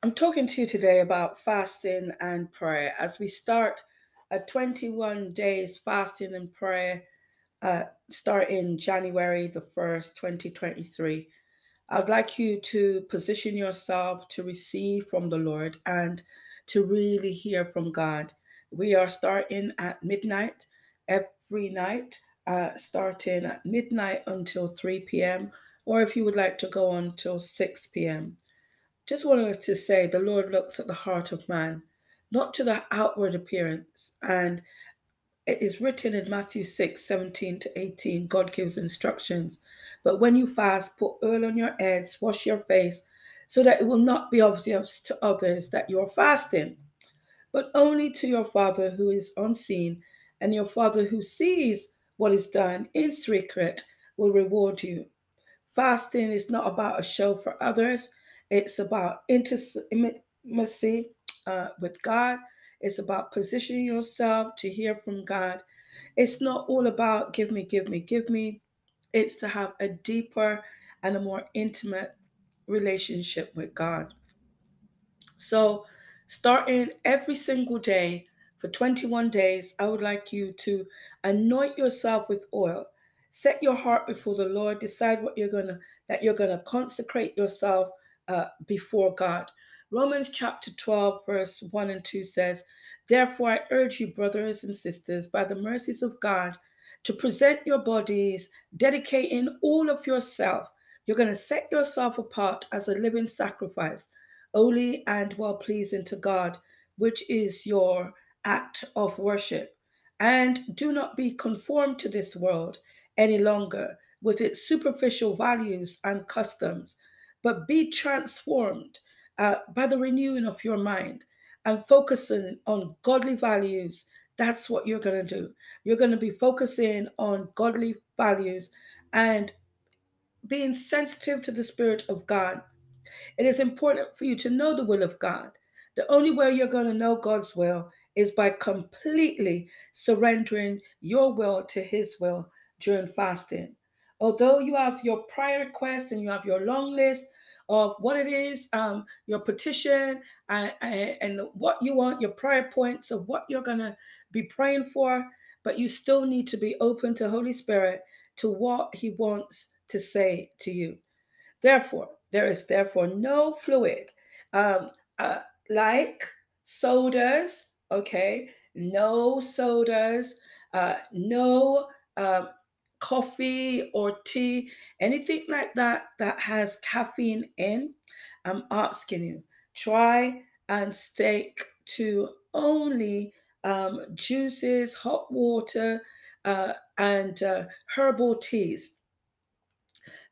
I'm talking to you today about fasting and prayer as we start a 21 days fasting and prayer uh, starting January the 1st, 2023. I'd like you to position yourself to receive from the Lord and to really hear from God. We are starting at midnight every night, uh, starting at midnight until 3 p.m., or if you would like to go on till 6 p.m. Just wanted to say the Lord looks at the heart of man, not to the outward appearance. And it is written in Matthew 6 17 to 18, God gives instructions. But when you fast, put oil on your heads, wash your face, so that it will not be obvious to others that you are fasting, but only to your Father who is unseen, and your Father who sees what is done in secret will reward you. Fasting is not about a show for others, it's about intimacy uh, with God. It's about positioning yourself to hear from God. It's not all about give me, give me, give me. It's to have a deeper and a more intimate relationship with God. So, starting every single day for 21 days, I would like you to anoint yourself with oil. Set your heart before the Lord. Decide what you're gonna that you're gonna consecrate yourself uh, before God. Romans chapter 12, verse 1 and 2 says, Therefore, I urge you, brothers and sisters, by the mercies of God, to present your bodies, dedicating all of yourself. You're going to set yourself apart as a living sacrifice, holy and well pleasing to God, which is your act of worship. And do not be conformed to this world any longer with its superficial values and customs but be transformed uh, by the renewing of your mind and focusing on godly values. That's what you're going to do. You're going to be focusing on godly values and being sensitive to the Spirit of God. It is important for you to know the will of God. The only way you're going to know God's will is by completely surrendering your will to His will during fasting. Although you have your prayer requests and you have your long list of what it is, um, your petition, and, what you want, your prayer points of what you're going to be praying for, but you still need to be open to Holy Spirit to what He wants to say to you. Therefore, there is therefore no fluid um, uh, like sodas, okay? No sodas, uh, no um, coffee or tea, anything like that that has caffeine in, I'm asking you, try and stick to only um, juices, hot water, uh, and uh, herbal teas.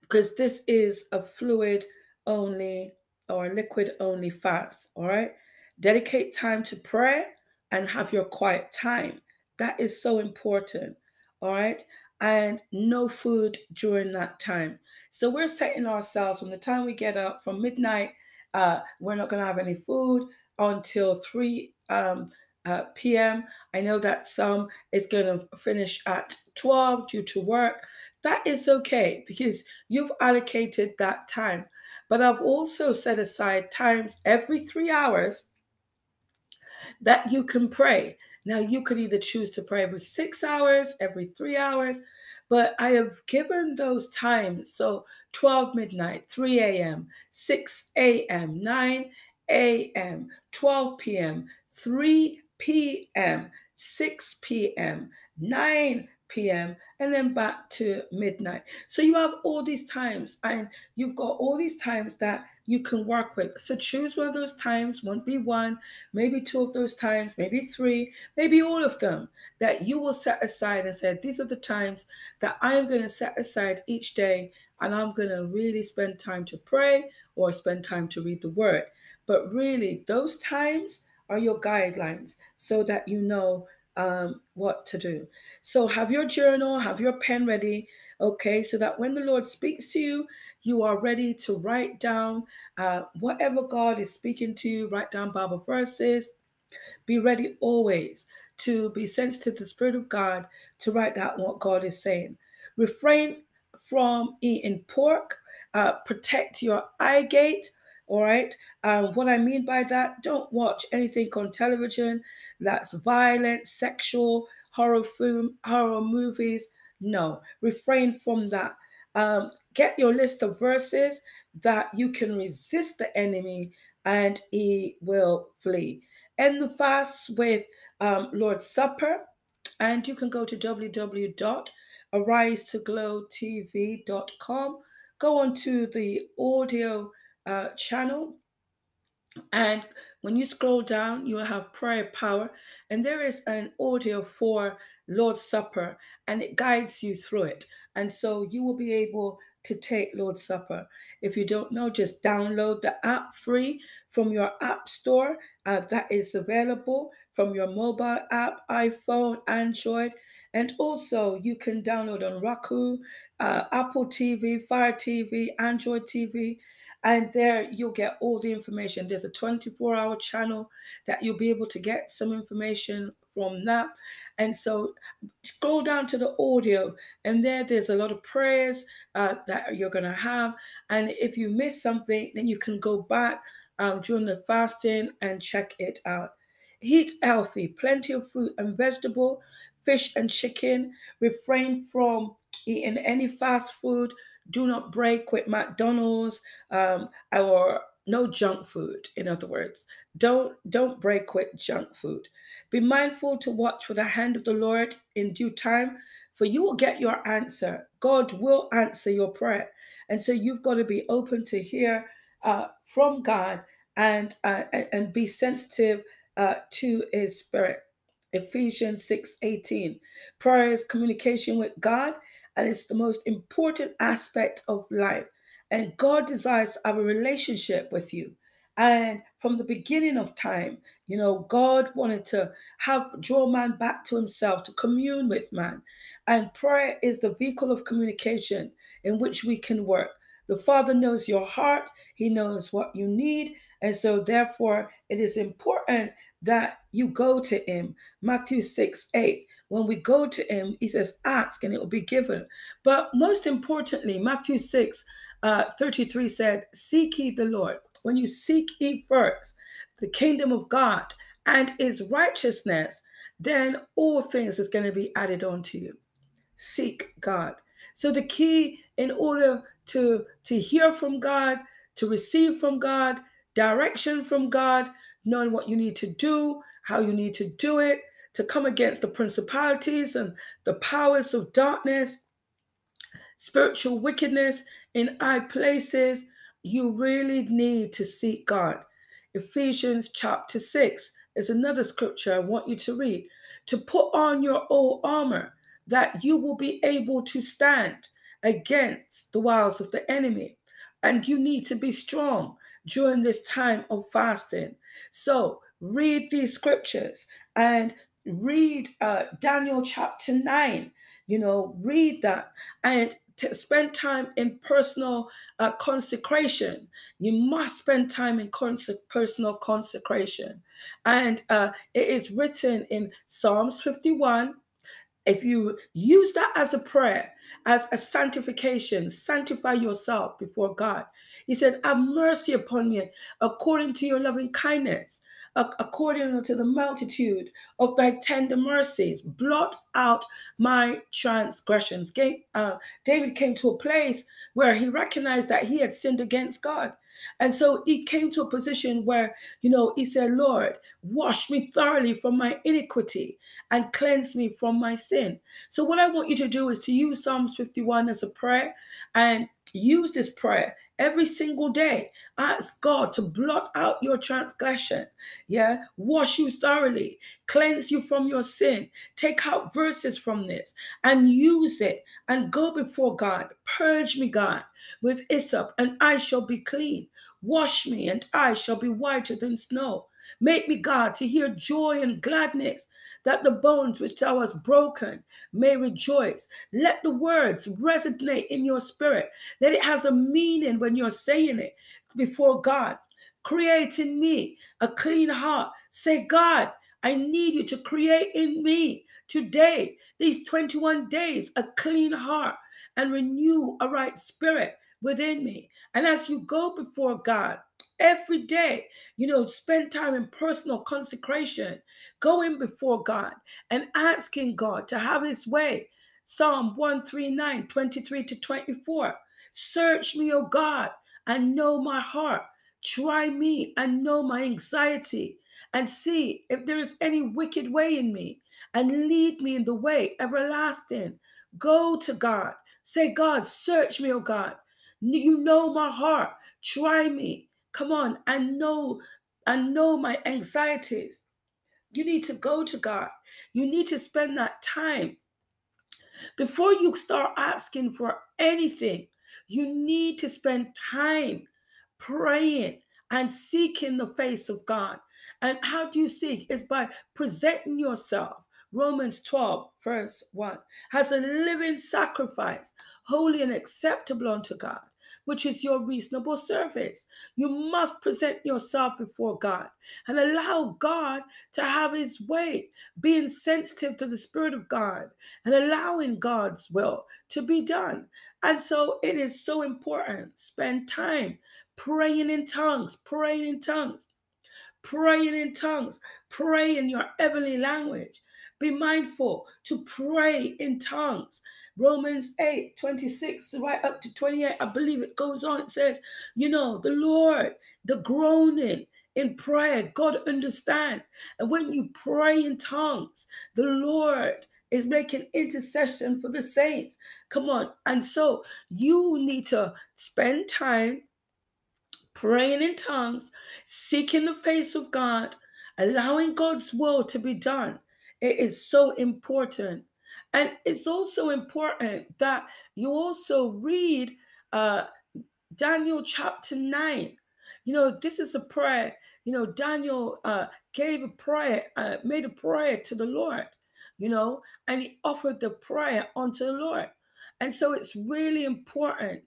Because this is a fluid only or liquid only fast, all right? Dedicate time to prayer and have your quiet time. That is so important, all right? And no food during that time. So we're setting ourselves from the time we get up from midnight, uh, we're not going to have any food until 3 um, uh, p.m. I know that some is going to finish at 12 due to work. That is okay because you've allocated that time. But I've also set aside times every three hours that you can pray. Now, you could either choose to pray every six hours, every three hours, but I have given those times. So 12 midnight, 3 a.m., 6 a.m., 9 a.m., 12 p.m., 3 p.m., 6 p.m., 9 p.m. and then back to midnight. So you have all these times and you've got all these times that you can work with. So choose one of those times, won't be one, maybe two of those times, maybe three, maybe all of them that you will set aside and say, these are the times that I'm going to set aside each day and I'm going to really spend time to pray or spend time to read the word. But really, those times are your guidelines so that you know um, what to do. So have your journal, have your pen ready, okay, so that when the Lord speaks to you, you are ready to write down uh, whatever God is speaking to you, write down Bible verses. Be ready always to be sensitive to the Spirit of God to write down what God is saying. Refrain from eating pork, uh, protect your eye gate All right. Um, what I mean by that, don't watch anything on television that's violent, sexual, horror film, horror movies. No, refrain from that. Um, get your list of verses that you can resist the enemy and he will flee. End the fast with um, Lord's Supper, and you can go to www.arisetoglow.tv.com. Go on to the audio uh, channel. And when you scroll down, you will have prayer power, and there is an audio for Lord's Supper, and it guides you through it. And so you will be able to take Lord's Supper. If you don't know, just download the app free from your app store uh, that is available from your mobile app, iPhone, Android. And also, you can download on Roku, uh, Apple TV, Fire TV, Android TV, and there you'll get all the information. There's a 24 hour channel that you'll be able to get some information from that. And so scroll down to the audio, and there there's a lot of prayers uh, that you're going to have. And if you miss something, then you can go back um, during the fasting and check it out. Eat healthy, plenty of fruit and vegetable, fish and chicken. Refrain from eating any fast food. Do not break with McDonald's um, or no junk food. In other words, don't don't break with junk food. Be mindful to watch for the hand of the Lord in due time, for you will get your answer. God will answer your prayer, and so you've got to be open to hear uh, from God and uh, and be sensitive uh, to His Spirit. Ephesians 6 18. Prayer is communication with God, and it's the most important aspect of life. And God desires to have a relationship with you. And from the beginning of time, you know, God wanted to have draw man back to himself, to commune with man. And prayer is the vehicle of communication in which we can work. The Father knows your heart, He knows what you need, and so, therefore, it is important that you go to him. Matthew 6 8. When we go to him, he says, Ask and it will be given. But most importantly, Matthew 6 uh, 33 said, Seek ye the Lord. When you seek ye first the kingdom of God and his righteousness, then all things is going to be added onto you. Seek God. So the key in order to, to hear from God, to receive from God, direction from God, knowing what you need to do, how you need to do it, to come against the principalities and the powers of darkness, spiritual wickedness in high places. You really need to seek God. Ephesians chapter 6 is another scripture I want you to read. To put on your whole armor that you will be able to stand against the wiles of the enemy. And you need to be strong during this time of fasting. So read these scriptures and read uh, Daniel chapter 9. You know, read that and to spend time in personal uh, consecration. You must spend time in cons- personal consecration. And uh, it is written in Psalms 51 if you use that as a prayer, as a sanctification, sanctify yourself before God. He said, Have mercy upon me according to your loving kindness, according to the multitude of thy tender mercies. Blot out my transgressions. Uh, David came to a place where he recognized that he had sinned against God. And so he came to a position where, you know, he said, Lord, wash me thoroughly from my iniquity and cleanse me from my sin. So, what I want you to do is to use Psalms 51 as a prayer and use this prayer every single day. Ask God to blot out your transgression. Yeah. Wash you thoroughly, cleanse you from your sin. Take out verses from this and use it and go before God. Purge me, God, with hyssop, and I shall be clean. Wash me, and I shall be whiter than snow. Make me, God, to hear joy and gladness, that the bones which thou hast broken may rejoice. Let the words resonate in your spirit, that it has a meaning when you're saying it before God. Create in me a clean heart. Say, God, I need you to create in me today, these 21 days, a clean heart and renew a right spirit within me. And as you go before God, every day. You know, spend time in personal consecration, going before God and asking God to have his way. Psalm 139, 23 to 24. Search me, O God, and know my heart. Try me and know my anxiety, and see if there is any wicked way in me, and lead me in the way everlasting. Go to God. Say, God, search me, O God. You know my heart. Try me. Come on, I know I know my anxieties. You need to go to God. You need to spend that time before you start asking for anything. You need to spend time praying and seeking the face of God. And how do you seek? Is by presenting yourself. Romans 12, verse 1 has a living sacrifice, holy and acceptable unto God which is your reasonable service. You must present yourself before God and allow God to have his way, being sensitive to the Spirit of God and allowing God's will to be done. And so it is so important. Spend time praying in tongues, praying in tongues, praying in tongues, pray in your heavenly language. Be mindful to pray in tongues. Romans 8 26, right up to 28, I believe it goes on. It says, you know, the Lord, the groaning in prayer, God understand. And when you pray in tongues, the Lord is making intercession for the saints. Come on. And so you need to spend time praying in tongues, seeking the face of God, allowing God's will to be done. It is so important. And it's also important that you also read uh, Daniel chapter 9. You know, this is a prayer. You know, Daniel uh, gave a prayer, uh, made a prayer to the Lord, you know, and he offered the prayer unto the Lord. And so it's really important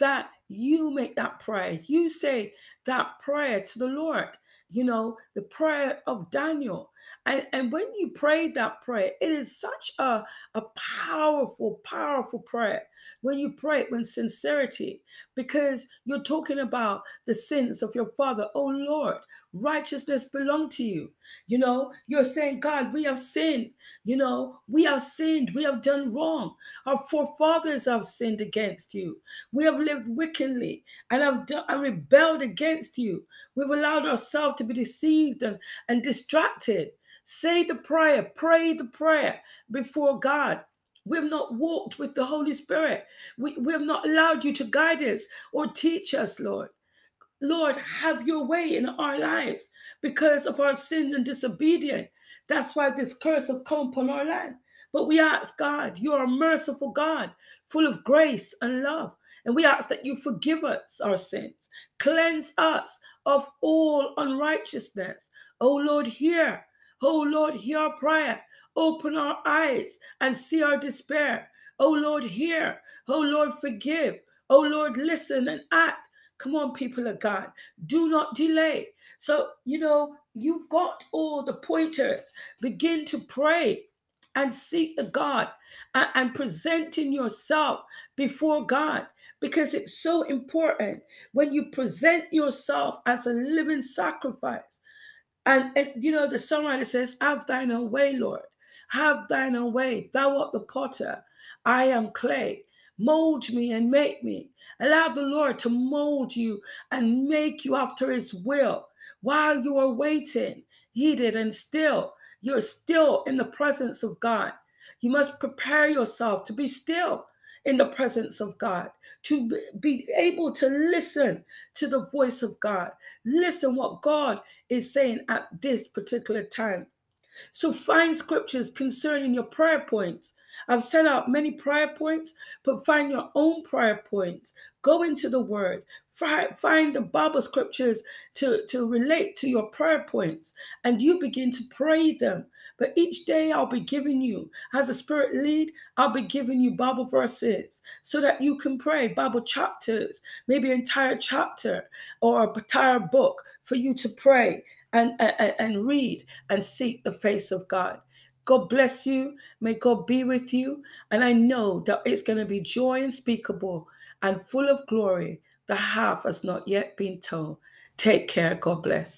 that you make that prayer. You say that prayer to the Lord, you know, the prayer of Daniel. And, and when you pray that prayer, it is such a, a powerful, powerful prayer when you pray it with sincerity, because you're talking about the sins of your father. Oh Lord, righteousness belong to you. You know, you're saying, God, we have sinned. You know, we have sinned. We have done wrong. Our forefathers have sinned against you. We have lived wickedly and have done, and rebelled against you. We've allowed ourselves to be deceived and, and distracted. Say the prayer, pray the prayer before God. We have not walked with the Holy Spirit. We, we have not allowed you to guide us or teach us, Lord. Lord, have your way in our lives because of our sin and disobedience. That's why this curse have come upon our land. But we ask God, you are a merciful God, full of grace and love. And we ask that you forgive us our sins, cleanse us of all unrighteousness. Oh Lord, hear Oh Lord, hear our prayer. Open our eyes and see our despair. Oh Lord, hear. Oh Lord, forgive. Oh Lord, listen and act. Come on, people of God. Do not delay. So, you know, you've got all the pointers. Begin to pray and seek the God and, and presenting yourself before God because it's so important when you present yourself as a living sacrifice and, and you know, the songwriter says, Have thine own way, Lord. Have thine own way. Thou art the potter. I am clay. Mold me and make me. Allow the Lord to mold you and make you after his will. While you are waiting, heated and still, you're still in the presence of God. You must prepare yourself to be still in the presence of God, to be able to listen to the voice of God, listen what God is saying at this particular time. So find scriptures concerning your prayer points. I've set out many prayer points, but find your own prayer points. Go into the word. Find the Bible scriptures to, to relate to your prayer points, and you begin to pray them. But each day I'll be giving you, as the Spirit lead, I'll be giving you Bible verses so that you can pray Bible chapters, maybe an entire chapter or an entire book for you to pray and, and, and read and seek the face of God. God bless you. May God be with you. And I know that it's going to be joy unspeakable and full of glory. The half has not yet been told. Take care. God bless.